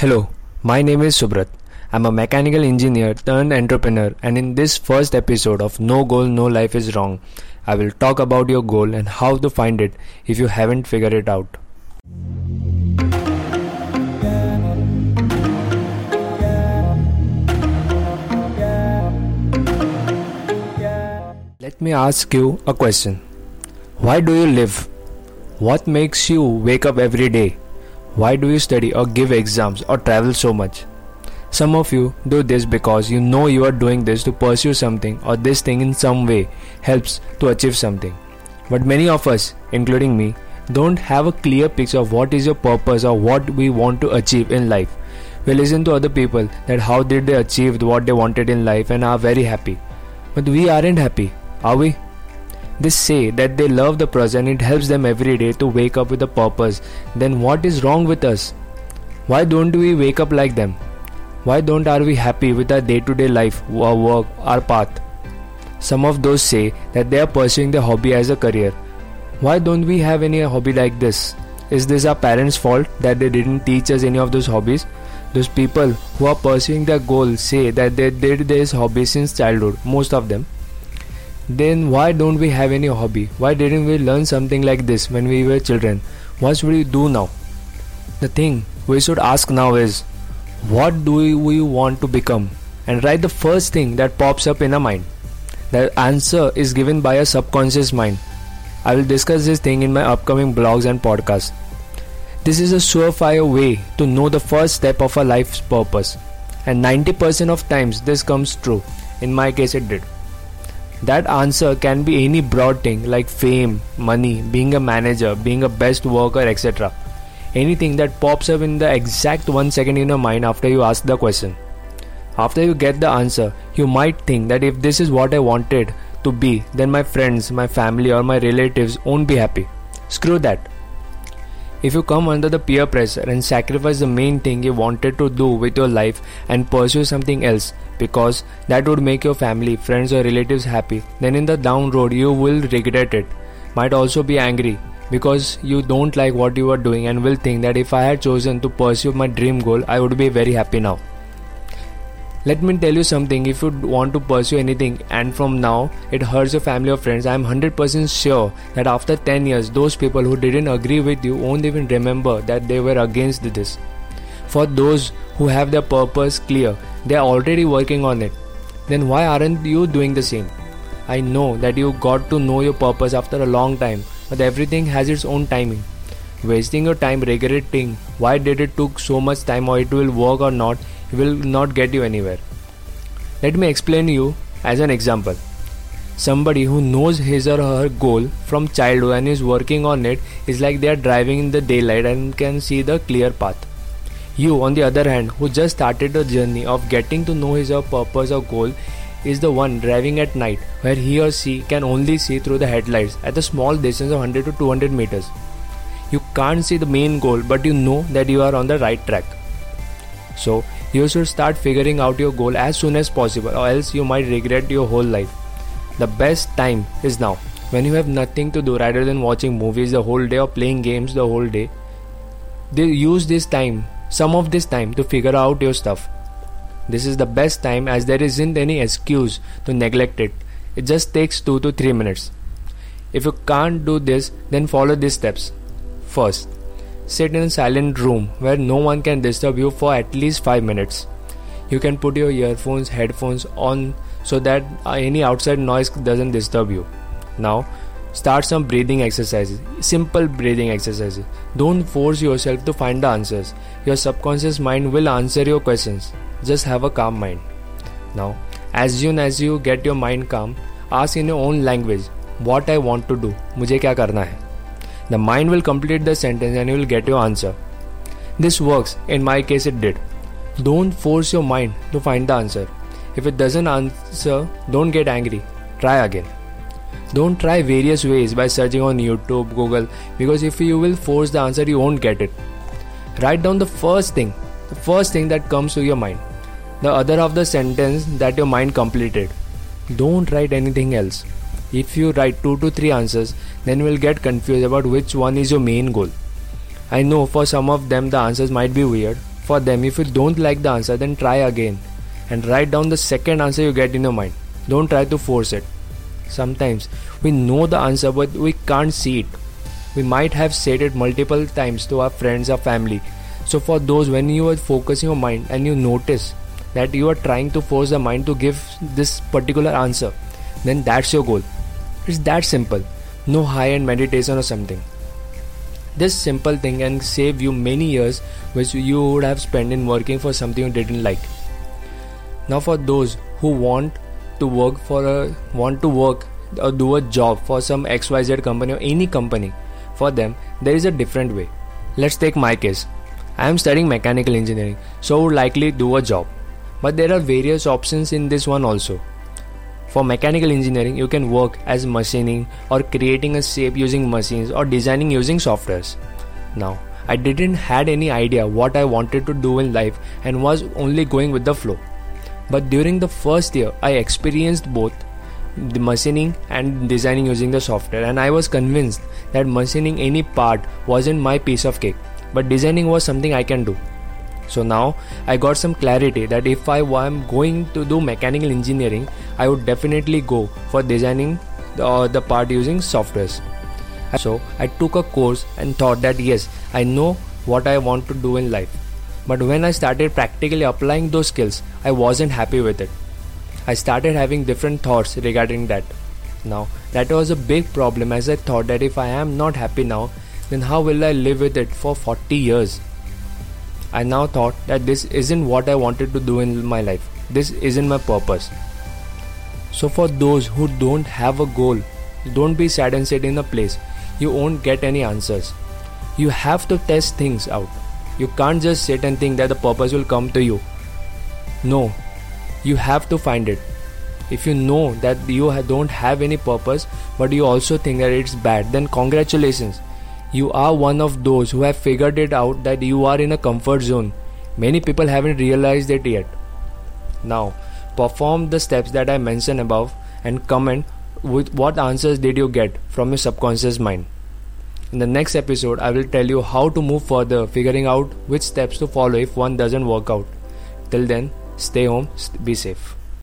Hello, my name is Subrat. I'm a mechanical engineer turned entrepreneur, and in this first episode of No Goal, No Life is Wrong, I will talk about your goal and how to find it if you haven't figured it out. Let me ask you a question. Why do you live? What makes you wake up every day? Why do you study or give exams or travel so much? Some of you do this because you know you are doing this to pursue something or this thing in some way helps to achieve something. But many of us, including me, don't have a clear picture of what is your purpose or what we want to achieve in life. We listen to other people that how did they achieve what they wanted in life and are very happy. But we aren't happy, are we? They say that they love the present, it helps them every day to wake up with a purpose. Then what is wrong with us? Why don't we wake up like them? Why don't are we happy with our day-to-day life, our work, our path? Some of those say that they are pursuing their hobby as a career. Why don't we have any hobby like this? Is this our parents' fault that they didn't teach us any of those hobbies? Those people who are pursuing their goals say that they did this hobby since childhood, most of them then why don't we have any hobby? Why didn't we learn something like this when we were children? What should we do now? The thing we should ask now is what do we want to become? And write the first thing that pops up in our mind. The answer is given by a subconscious mind. I will discuss this thing in my upcoming blogs and podcasts. This is a surefire way to know the first step of a life's purpose. And 90% of times this comes true. In my case, it did. That answer can be any broad thing like fame, money, being a manager, being a best worker, etc. Anything that pops up in the exact one second in your mind after you ask the question. After you get the answer, you might think that if this is what I wanted to be, then my friends, my family, or my relatives won't be happy. Screw that. If you come under the peer pressure and sacrifice the main thing you wanted to do with your life and pursue something else because that would make your family, friends, or relatives happy, then in the down road you will regret it. Might also be angry because you don't like what you are doing and will think that if I had chosen to pursue my dream goal, I would be very happy now. Let me tell you something if you want to pursue anything and from now it hurts your family or friends, I am 100% sure that after 10 years, those people who didn't agree with you won't even remember that they were against this. For those who have their purpose clear, they are already working on it. Then why aren't you doing the same? I know that you got to know your purpose after a long time, but everything has its own timing. Wasting your time regretting why did it took so much time or it will work or not will not get you anywhere. Let me explain you as an example. Somebody who knows his or her goal from childhood and is working on it is like they are driving in the daylight and can see the clear path. You, on the other hand, who just started the journey of getting to know his or purpose or goal, is the one driving at night where he or she can only see through the headlights at a small distance of 100 to 200 meters. You can't see the main goal, but you know that you are on the right track. So, you should start figuring out your goal as soon as possible, or else you might regret your whole life. The best time is now, when you have nothing to do rather than watching movies the whole day or playing games the whole day. They use this time, some of this time, to figure out your stuff. This is the best time as there isn't any excuse to neglect it. It just takes 2 to 3 minutes. If you can't do this, then follow these steps. First, Sit in a silent room where no one can disturb you for at least 5 minutes. You can put your earphones, headphones on so that uh, any outside noise doesn't disturb you. Now, start some breathing exercises. Simple breathing exercises. Don't force yourself to find the answers. Your subconscious mind will answer your questions. Just have a calm mind. Now, as soon as you get your mind calm, ask in your own language what I want to do. मुझे क्या करना है the mind will complete the sentence and you will get your answer. This works, in my case, it did. Don't force your mind to find the answer. If it doesn't answer, don't get angry. Try again. Don't try various ways by searching on YouTube, Google, because if you will force the answer, you won't get it. Write down the first thing, the first thing that comes to your mind, the other of the sentence that your mind completed. Don't write anything else. If you write 2 to 3 answers, then you will get confused about which one is your main goal. I know for some of them the answers might be weird. For them, if you don't like the answer, then try again and write down the second answer you get in your mind. Don't try to force it. Sometimes we know the answer but we can't see it. We might have said it multiple times to our friends or family. So, for those when you are focusing your mind and you notice that you are trying to force the mind to give this particular answer, then that's your goal. It's that simple. No high end meditation or something. This simple thing can save you many years which you would have spent in working for something you didn't like. Now for those who want to work for a want to work or do a job for some XYZ company or any company, for them there is a different way. Let's take my case. I am studying mechanical engineering, so would likely do a job. But there are various options in this one also. For mechanical engineering, you can work as machining or creating a shape using machines or designing using softwares. Now, I didn't had any idea what I wanted to do in life and was only going with the flow. But during the first year, I experienced both the machining and designing using the software and I was convinced that machining any part wasn't my piece of cake, but designing was something I can do. So now I got some clarity that if I am going to do mechanical engineering, I would definitely go for designing the, uh, the part using softwares. So I took a course and thought that yes, I know what I want to do in life. But when I started practically applying those skills, I wasn't happy with it. I started having different thoughts regarding that. Now, that was a big problem as I thought that if I am not happy now, then how will I live with it for 40 years? I now thought that this isn't what I wanted to do in my life. This isn't my purpose. So, for those who don't have a goal, don't be sad and sit in a place. You won't get any answers. You have to test things out. You can't just sit and think that the purpose will come to you. No, you have to find it. If you know that you don't have any purpose, but you also think that it's bad, then congratulations you are one of those who have figured it out that you are in a comfort zone. Many people haven't realized it yet. Now, perform the steps that I mentioned above and comment with what answers did you get from your subconscious mind. In the next episode, I will tell you how to move further, figuring out which steps to follow if one doesn't work out. Till then, stay home, be safe.